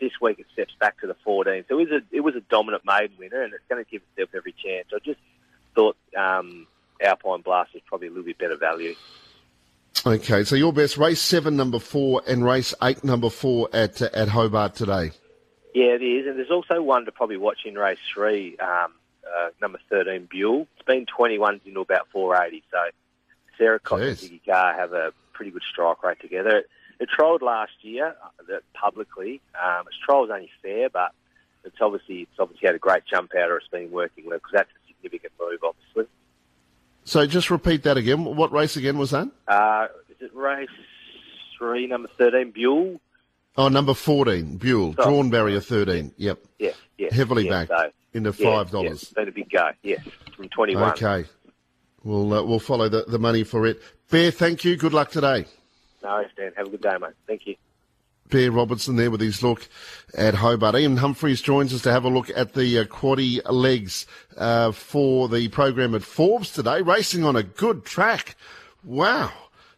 [SPEAKER 6] This week it steps back to the 14. So it was a it was a dominant maiden winner, and it's going to give itself every chance. I just thought um, Alpine Blast is probably a little bit better value.
[SPEAKER 2] Okay, so your best race seven, number four, and race eight, number four at uh, at Hobart today.
[SPEAKER 6] Yeah, it is, and there's also one to probably watch in race three, um, uh, number thirteen, Buell. It's been 21 into about 480, so Sarah Cox and Siggy Carr have a pretty good strike rate together. It, it trolled last year uh, publicly. Um, its trial was only fair, but it's obviously it's obviously had a great jump out, or it's been working well because that's a significant move, obviously.
[SPEAKER 2] So just repeat that again. What race again was that?
[SPEAKER 6] Uh, is it race three, number 13, Buell?
[SPEAKER 2] Oh, number 14, Buell. Sorry. Drawn barrier 13. Yep.
[SPEAKER 6] Yeah, yeah.
[SPEAKER 2] Heavily
[SPEAKER 6] yeah,
[SPEAKER 2] backed so, into $5. Yeah, yeah.
[SPEAKER 6] Been a big go, yes, from 21.
[SPEAKER 2] Okay. We'll, uh, we'll follow the, the money for it. Bear, thank you. Good luck today.
[SPEAKER 6] No, Dan. Have a good day, mate. Thank you.
[SPEAKER 2] Bear Robertson there with his look at Hobart. Ian Humphreys joins us to have a look at the uh, quaddy legs uh, for the program at Forbes today. Racing on a good track. Wow.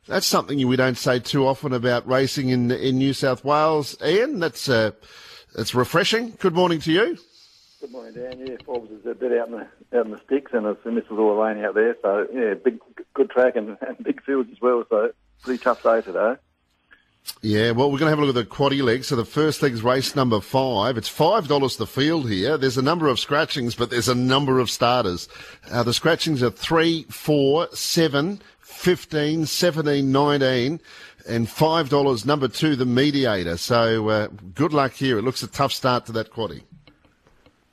[SPEAKER 2] That's something we don't say too often about racing in in New South Wales. Ian, that's uh, it's refreshing. Good morning to you.
[SPEAKER 7] Good morning, Dan. Yeah, Forbes is a bit out in the out in the sticks, and, and this is all rain out there. So yeah, big good track and, and big fields as well. So pretty tough day today.
[SPEAKER 2] Yeah, well, we're going to have a look at the quaddy leg. So the first leg's race number five. It's five dollars the field here. There's a number of scratchings, but there's a number of starters. Uh, the scratchings are three, four, seven, 15, 17, 19, and five dollars number two, the mediator. So uh, good luck here. It looks a tough start to that quaddy.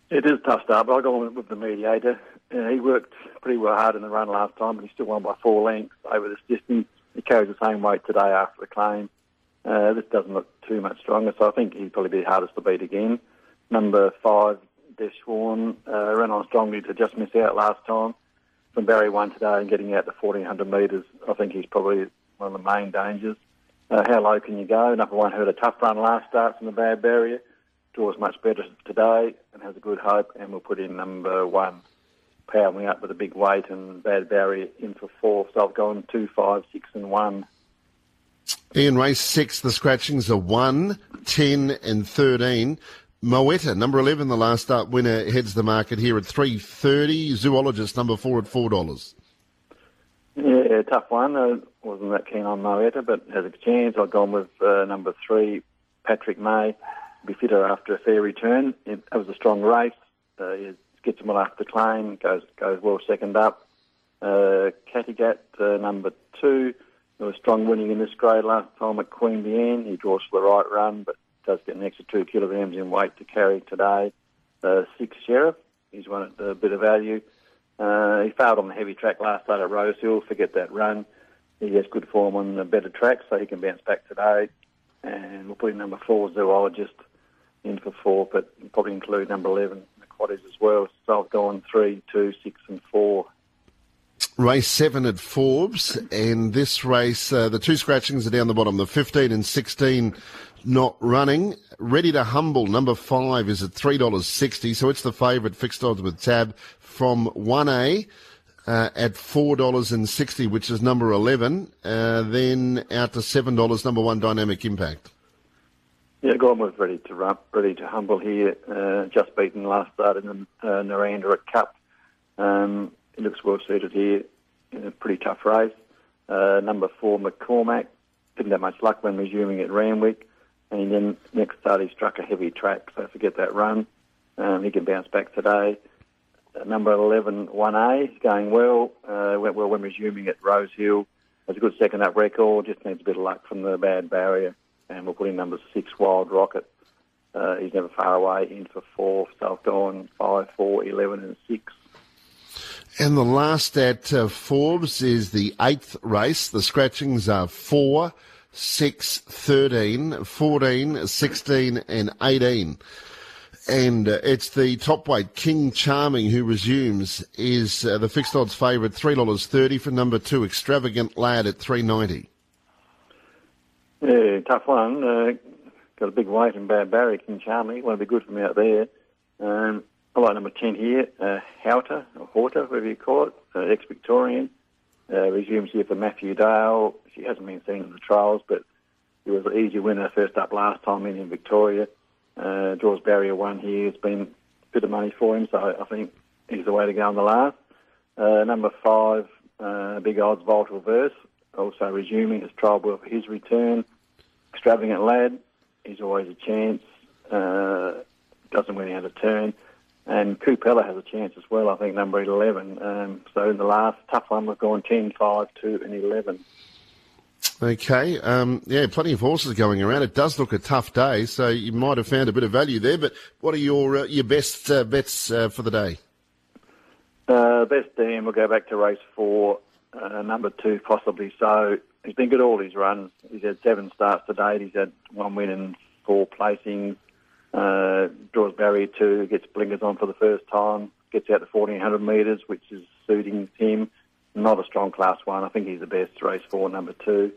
[SPEAKER 7] It is a tough start, but I go with the mediator. Uh, he worked pretty well hard in the run last time, but he still won by four lengths over this distance. He carries the same weight today after the claim. Uh, this doesn't look too much stronger, so I think he'd probably be hardest to beat again. Number five, Deshwan, uh, ran on strongly to just miss out last time. From Barry one today and getting out to 1400 metres, I think he's probably one of the main dangers. Uh, how low can you go? Number one had a tough run last start from the bad barrier. Draws much better today and has a good hope, and we'll put in number one, powering up with a big weight and bad barrier in for four. So I've gone two, five, six, and one.
[SPEAKER 2] Ian, race six, the scratchings are 1, 10 and 13. Moetta, number 11, the last start winner, heads the market here at 3.30. Zoologist, number 4 at $4.
[SPEAKER 7] Yeah, tough one. I wasn't that keen on Moetta, but has a chance. I've gone with uh, number 3, Patrick May. Be fitter after a fair return. It, it was a strong race. Uh, gets him after the claim, goes, goes well second up. Uh, Kattegat, uh, number 2. There was strong winning in this grade last time at Queanbeyan. He draws for the right run, but does get an extra two kilograms in weight to carry today. Uh, six Sheriff, he's won at a bit of value. Uh, he failed on the heavy track last night at Rosehill. Forget that run. He has good form on the better track, so he can bounce back today. And we'll put in number four, Zoologist, in for four, but probably include number 11, the quaddies as well. So I've gone three, two, six, and four
[SPEAKER 2] race seven at Forbes, and this race, uh, the two scratchings are down the bottom. The 15 and 16 not running. Ready to humble, number five is at $3.60, so it's the favourite fixed odds with tab from 1A. Uh, at four dollars and sixty, which is number eleven. Uh, then out to seven dollars, number one, Dynamic Impact.
[SPEAKER 7] Yeah, Gorm was ready to run, ready to humble here. Uh, just beaten last start in the uh, Narrandera Cup. Um, he looks well suited here in a pretty tough race. Uh, number four, McCormack, didn't have much luck when resuming at Randwick. And then next start he struck a heavy track, so forget that run. Um, he can bounce back today. Uh, number 11, 1A, going well. Uh, went well when resuming at Rosehill. Has a good second up record, just needs a bit of luck from the bad barrier. And we'll put in number six, Wild Rocket. Uh, he's never far away, in for four, Dawn, five, four, 11 and six.
[SPEAKER 2] And the last at uh, Forbes is the eighth race. The scratchings are 4, 6, 13, 14, 16 and 18. And uh, it's the top weight, King Charming, who resumes, is uh, the fixed odds favourite, $3.30 for number two, Extravagant Lad at 390
[SPEAKER 7] Yeah, tough one. Uh, got a big weight in Bad Barry, King Charming. Won't be good for me out there. Um, Like number 10 here, uh, Houter, or Horta, whatever you call it, uh, ex-Victorian. Uh, resumes here for Matthew Dale. She hasn't been seen in the trials, but he was an easy winner first up last time in, in Victoria. Uh, draws barrier one here. It's been a bit of money for him, so I think he's the way to go on the last. Uh, number five, uh, big odds, Volatile Verse, also resuming his trial for his return. Extravagant Lad, he's always a chance. Uh, doesn't win out of turn. And Coopella has a chance as well, I think, number 11. Um, so in the last tough one, we've gone 10, 5, 2, and 11.
[SPEAKER 2] Okay, um, yeah, plenty of horses going around. It does look a tough day, so you might have found a bit of value there. But what are your uh, your best uh, bets uh, for the day?
[SPEAKER 7] Uh, best Dan, we'll go back to race four, uh, number two, possibly so. He's been good all his runs. He's had seven starts to date. He's had one win and four placings. Uh, draws barrier two, gets blinkers on for the first time, gets out to 1400 metres, which is suiting him. Not a strong class one. I think he's the best. Race four, number two.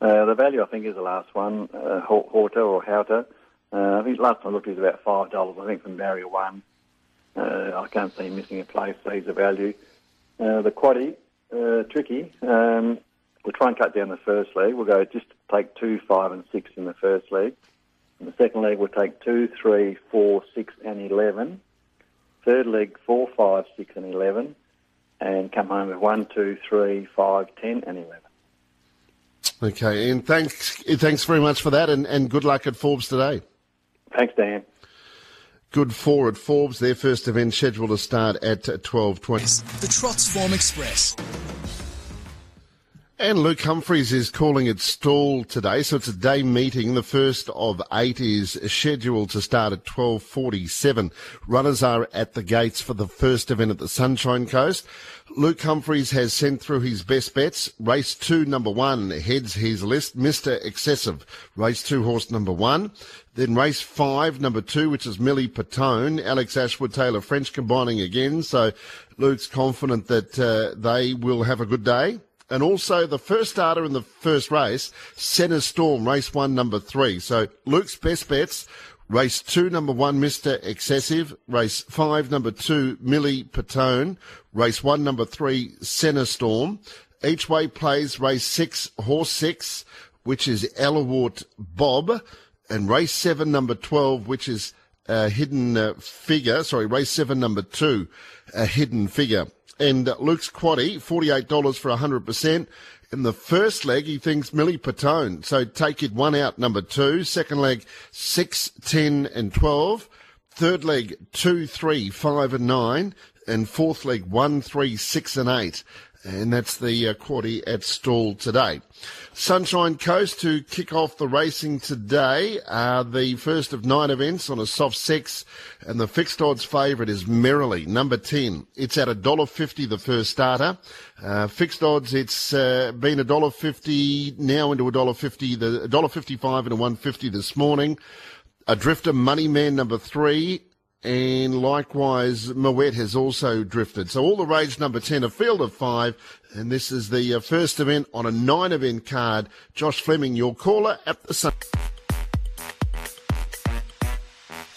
[SPEAKER 7] Uh, the value, I think, is the last one, uh, Horta or Houter. Uh, I think last time I looked, he was about five dollars. I think from barrier one. Uh, I can't see him missing a place, so he's a value. Uh, the quaddy, uh, tricky. Um, we'll try and cut down the first leg. We'll go just take two, five, and six in the first leg. In the second leg, we'll take two, three, four, six, and eleven. Third leg, four, five, six, and eleven, and come home with one, two, three, five, ten, and eleven.
[SPEAKER 2] Okay, and thanks, thanks very much for that, and, and good luck at Forbes today.
[SPEAKER 7] Thanks, Dan.
[SPEAKER 2] Good four at Forbes. Their first event scheduled to start at twelve twenty.
[SPEAKER 8] The Trots Form Express.
[SPEAKER 2] And Luke Humphreys is calling it stall today, so it's a day meeting. The first of eight is scheduled to start at 12.47. Runners are at the gates for the first event at the Sunshine Coast. Luke Humphreys has sent through his best bets. Race two, number one, heads his list. Mr. Excessive. Race two, horse number one. Then race five, number two, which is Millie Patone. Alex Ashwood, Taylor French combining again. So Luke's confident that uh, they will have a good day and also the first starter in the first race, Centre Storm, race one, number three. So Luke's best bets. Race two, number one, Mr. Excessive. Race five, number two, Millie Patone. Race one, number three, Centre Storm. Each way plays race six, horse six, which is Elawart Bob. And race seven, number 12, which is a hidden uh, figure. Sorry, race seven, number two, a hidden figure. And Luke's quaddy, $48 for 100%. In the first leg, he thinks Millie Patone. So take it one out, number two. Second leg, six, ten, and 12. Third leg, two, three, five, and nine. And fourth leg, one, three, six, and eight and that's the uh, at stall today. Sunshine Coast to kick off the racing today. Uh, the first of nine events on a soft six, and the fixed odds favourite is Merrily, number 10. It's at $1.50 the first starter. Uh, fixed odds, it's uh, been $1.50, now into $1.50, the $1.55 and a 150 this morning. A Drifter Money Man number three, and likewise Moet has also drifted. So all the rage number 10, a field of five, and this is the uh, first event on a nine event card. Josh Fleming, your caller at the sun.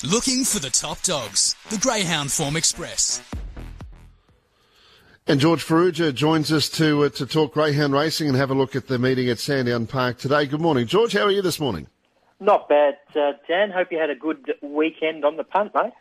[SPEAKER 8] Looking for the top dogs, the Greyhound Form Express.
[SPEAKER 2] And George Farrugia joins us to uh, to talk greyhound racing and have a look at the meeting at Sandown Park today. Good morning, George. How are you this morning?
[SPEAKER 9] Not bad, uh, Dan. Hope you had a good weekend on the punt, mate.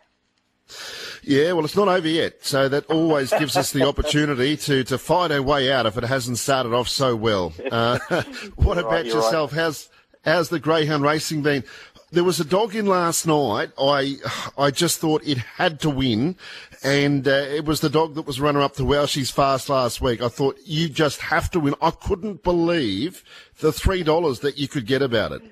[SPEAKER 2] Yeah, well, it's not over yet, so that always gives us the opportunity to, to find our way out if it hasn't started off so well. Uh, what about
[SPEAKER 9] right,
[SPEAKER 2] yourself? How's how's the greyhound racing been? There was a dog in last night. I I just thought it had to win, and uh, it was the dog that was runner up to Wow She's Fast last week. I thought you just have to win. I couldn't believe the three dollars that you could get about it.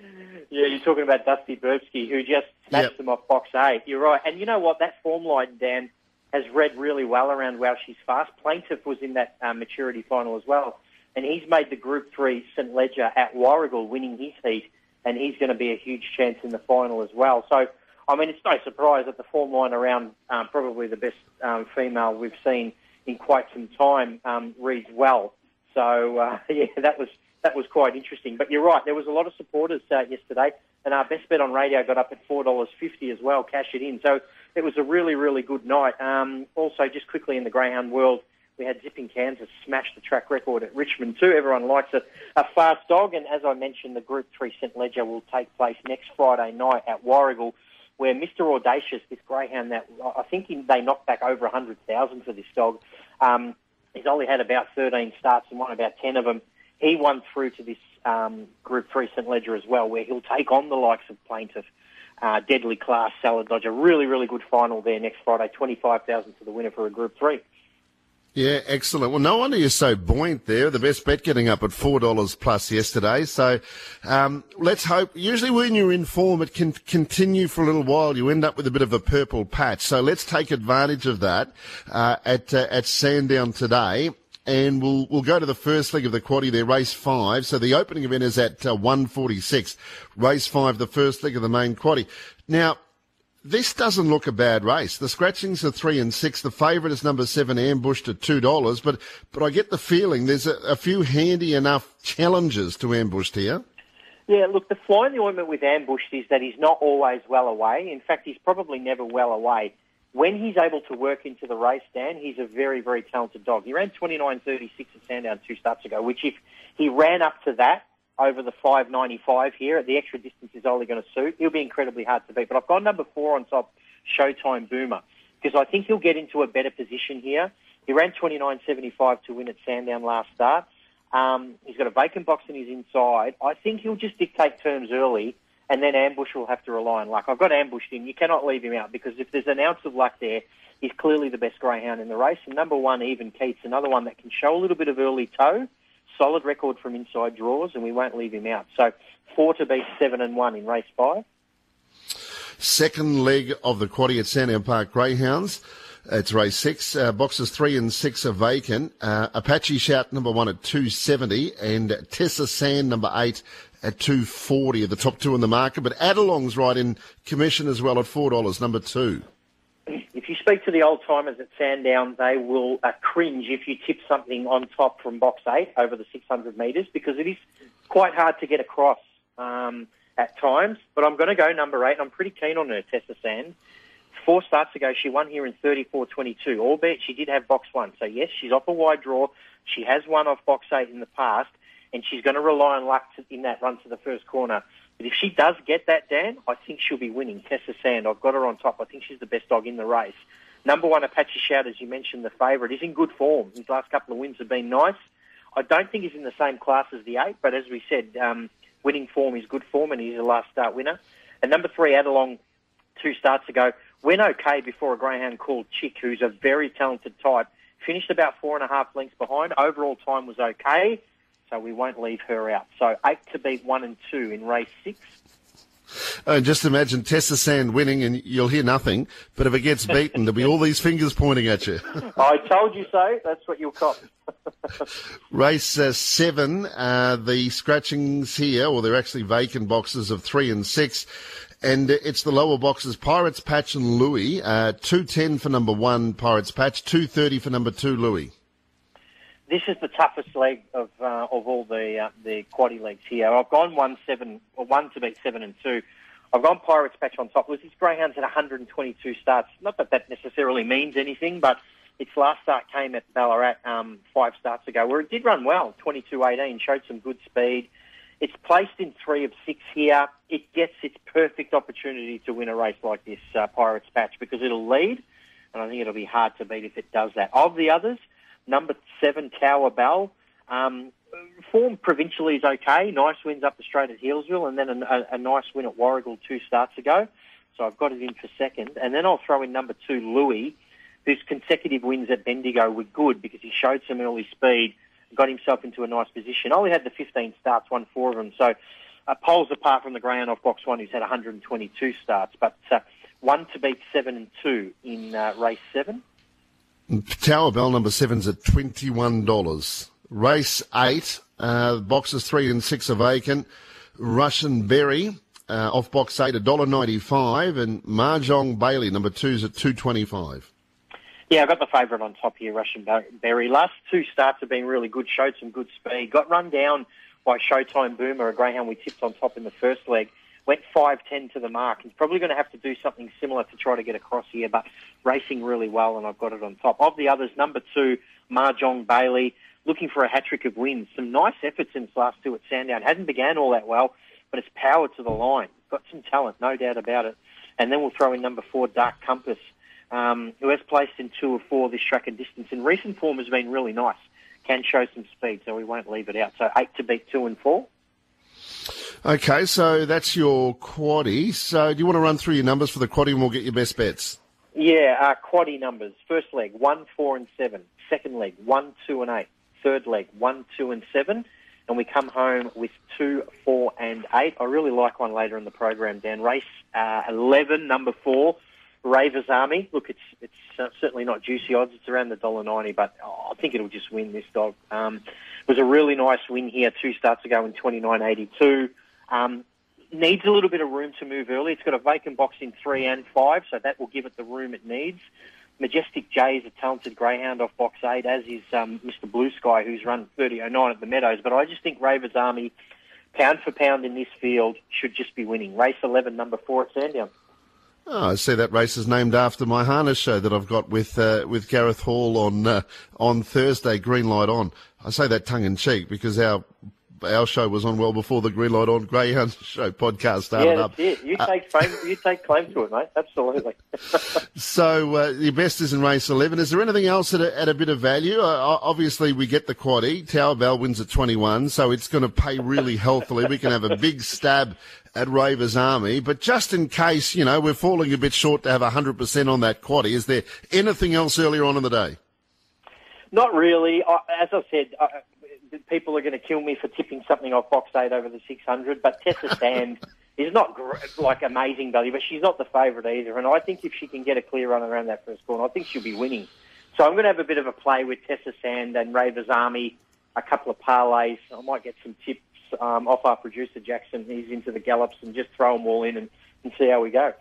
[SPEAKER 9] Yeah, you're talking about Dusty Burbsky, who just snatched
[SPEAKER 2] Yep.
[SPEAKER 9] them off box eight. You're right. And you know what? That form line, Dan, has read really well around Wow She's Fast. Plaintiff was in that um, maturity final as well. And he's made the Group 3 St Leger at Warragul winning his heat. And he's going to be a huge chance in the final as well. So, I mean, it's no surprise that the form line around um, probably the best um, female we've seen in quite some time um, reads well. So, uh, yeah, that was that was quite interesting. But you're right, there was a lot of supporters uh, yesterday, and our best bet on radio got up at four dollars fifty as well. Cash it in, so it was a really, really good night. Um, also, just quickly in the greyhound world, we had Zipping Kansas smash the track record at Richmond too. Everyone likes a, a fast dog, and as I mentioned, the Group Three St Leger will take place next Friday night at Warragul. Where Mr. Audacious, this greyhound that I think he, they knocked back over 100,000 for this dog, um, he's only had about 13 starts and won about 10 of them. He won through to this um, Group 3 St Leger as well, where he'll take on the likes of Plaintiff, uh, Deadly Class, Salad Dodger. Really, really good final there next Friday. 25000 to the winner for a Group 3.
[SPEAKER 2] Yeah, excellent. Well, no wonder you're so buoyant there. The best bet getting up at four dollars plus yesterday. So um, let's hope. Usually, when you're in form, it can continue for a little while. You end up with a bit of a purple patch. So let's take advantage of that uh, at uh, at Sandown today. And we'll we'll go to the first leg of the quaddy there, race five. So the opening event is at uh, 146. Race five, the first leg of the main quaddy. Now, this doesn't look a bad race. The scratchings are three and six. The favourite is number seven, ambushed at two dollars. But but I get the feeling there's a, a few handy enough challenges to ambushed here.
[SPEAKER 9] Yeah, look, the fly in the ointment with Ambushed is that he's not always well away. In fact, he's probably never well away. When he's able to work into the race, Dan, he's a very, very talented dog. He ran 29.36 at Sandown two starts ago, which if he ran up to that over the 5.95 here, at the extra distance is only going to suit. He'll be incredibly hard to beat. But I've got number four on top, Showtime Boomer, because I think he'll get into a better position here. He ran 29.75 to win at Sandown last start. Um, he's got a vacant box in his inside. I think he'll just dictate terms early, and then Ambush will have to rely on luck. I've got ambushed in. You cannot leave him out because if there's an ounce of luck there, he's clearly the best greyhound in the race. And number one, Even Keats, another one that can show a little bit of early toe. Solid record from inside draws, and we won't leave him out. So four to beat seven and one in race five.
[SPEAKER 2] Second leg of the quaddy at Sandown Park Greyhounds. It's race six. Uh, boxes three and six are vacant. Uh, Apache Shout number one at 270 and Tessa Sand number eight at 240 are the top two in the market. But Adelong's right in commission as well at $4, number two.
[SPEAKER 9] If you speak to the old timers at Sandown, they will uh, cringe if you tip something on top from box eight over the 600 metres because it is quite hard to get across um, at times. But I'm going to go number eight. I'm pretty keen on her, Tessa Sand. Four starts ago, she won here in 34.22, albeit she did have box one. So, yes, she's off a wide draw. She has won off box eight in the past, and she's going to rely on luck to, in that run to the first corner. But if she does get that, Dan, I think she'll be winning. Tessa Sand, I've got her on top. I think she's the best dog in the race. Number one, Apache Shout, as you mentioned, the favourite, is in good form. His last couple of wins have been nice. I don't think he's in the same class as the eight, but as we said, um, winning form is good form, and he's a last start winner. And number three, Adelong, two starts ago, went okay before a greyhound called Chick, who's a very talented type. Finished about four and a half lengths behind. Overall time was okay, so we won't leave her out. So eight to beat one and two in race six.
[SPEAKER 2] Uh, just imagine Tessa Sand winning and you'll hear nothing. But if it gets beaten, there'll be all these fingers pointing at you.
[SPEAKER 9] I told you so. That's what you'll cop.
[SPEAKER 2] Race uh, seven, uh, the scratchings here, or they're actually vacant boxes of three and six. And it's the lower boxes, Pirates Patch and Louis. Uh, 210 for number one, Pirates Patch. 230 for number two, Louis.
[SPEAKER 9] This is the toughest leg of uh, of all the uh, the quaddy legs here. I've gone one seven one to beat seven and two. I've gone Pirates Patch on top. Was this greyhound's at 122 starts? Not that that necessarily means anything, but its last start came at Ballarat um, five starts ago, where it did run well, 22-18, showed some good speed. It's placed in three of six here. It gets its perfect opportunity to win a race like this, uh, Pirates Patch, because it'll lead, and I think it'll be hard to beat if it does that. Of the others, number seven, Tower Bell. Um, form provincially is okay. Nice wins up the straight at Healesville, and then a, a, a nice win at Warragul two starts ago. So I've got it in for second. And then I'll throw in number two, Louis, whose consecutive wins at Bendigo were good because he showed some early speed, got himself into a nice position. Only had the 15 starts, won four of them. So uh, poles apart from the ground off box one, who's had 122 starts, but uh, one to beat seven and two in uh, race seven.
[SPEAKER 2] Tower Bell number seven's at $21. Race eight, uh, boxes three and six are vacant. Russian Berry, uh, off box eight, $1.95. And Mahjong Bailey, number two's at 225
[SPEAKER 9] yeah, I've got the favourite on top here, Russian Berry. Last two starts have been really good, showed some good speed. Got run down by Showtime Boomer, a greyhound we tipped on top in the first leg. Went 5-10 to the mark. He's probably going to have to do something similar to try to get across here, but racing really well, and I've got it on top. Of the others, number two, Mahjong Bailey, looking for a hat-trick of wins. Some nice efforts in his last two at Sandown. Hadn't began all that well, but it's power to the line. Got some talent, no doubt about it. And then we'll throw in number four, Dark Compass um, who has placed in two or four this track and distance. In recent form has been really nice. Can show some speed, so we won't leave it out. So eight to beat two and four.
[SPEAKER 2] Okay, so that's your quaddy. So do you want to run through your numbers for the quaddy and we'll get your best bets?
[SPEAKER 9] Yeah, uh, quaddy numbers. First leg, one, four and seven. Second leg, one, two and eight. Third leg, one, two and seven. And we come home with two, four and eight. I really like one later in the program, Dan. Race uh, 11, number four. Ravers Army. Look, it's it's uh, certainly not juicy odds. It's around the dollar ninety, but oh, I think it'll just win this dog. Um, it was a really nice win here two starts ago in twenty nine eighty two. Um, needs a little bit of room to move early. It's got a vacant box in three and five, so that will give it the room it needs. Majestic J is a talented greyhound off box eight, as is um, Mr. Blue Sky, who's run 30.09 at the Meadows. But I just think Ravers Army, pound for pound in this field, should just be winning. Race 11, number four at Sandown.
[SPEAKER 2] Oh, I see that race is named after my harness show that I've got with uh, with Gareth Hall on uh, on Thursday. Green light on. I say that tongue in cheek because our our show was on well before the Green Light On Greyhound Show podcast started
[SPEAKER 9] yeah,
[SPEAKER 2] up.
[SPEAKER 9] Yeah, you uh, take claim. You take claim to it, mate. Absolutely.
[SPEAKER 2] so uh, your best is in race eleven. Is there anything else at a, at a bit of value? Uh, obviously, we get the quaddy. Tower Bell wins at twenty one, so it's going to pay really healthily. we can have a big stab at Ravers Army, but just in case, you know, we're falling a bit short to have 100% on that quaddy, is there anything else earlier on in the day?
[SPEAKER 9] Not really. As I said, people are going to kill me for tipping something off box eight over the 600, but Tessa Sand is not like amazing value, but she's not the favourite either. And I think if she can get a clear run around that first corner, I think she'll be winning. So I'm going to have a bit of a play with Tessa Sand and Ravers Army, a couple of parlays. I might get some tips um, off our producer Jackson. He's into the gallops and just throw them all in and, and see how we go.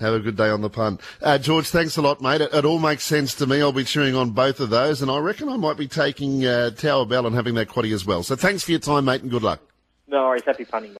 [SPEAKER 2] Have a good day on the pun. Uh, George, thanks a lot, mate. It, it, all makes sense to me. I'll be cheering on both of those, and I reckon I might be taking uh, Tower Bell and having that quaddy as well. So thanks for your time, mate, and good luck.
[SPEAKER 9] No worries. Happy punning.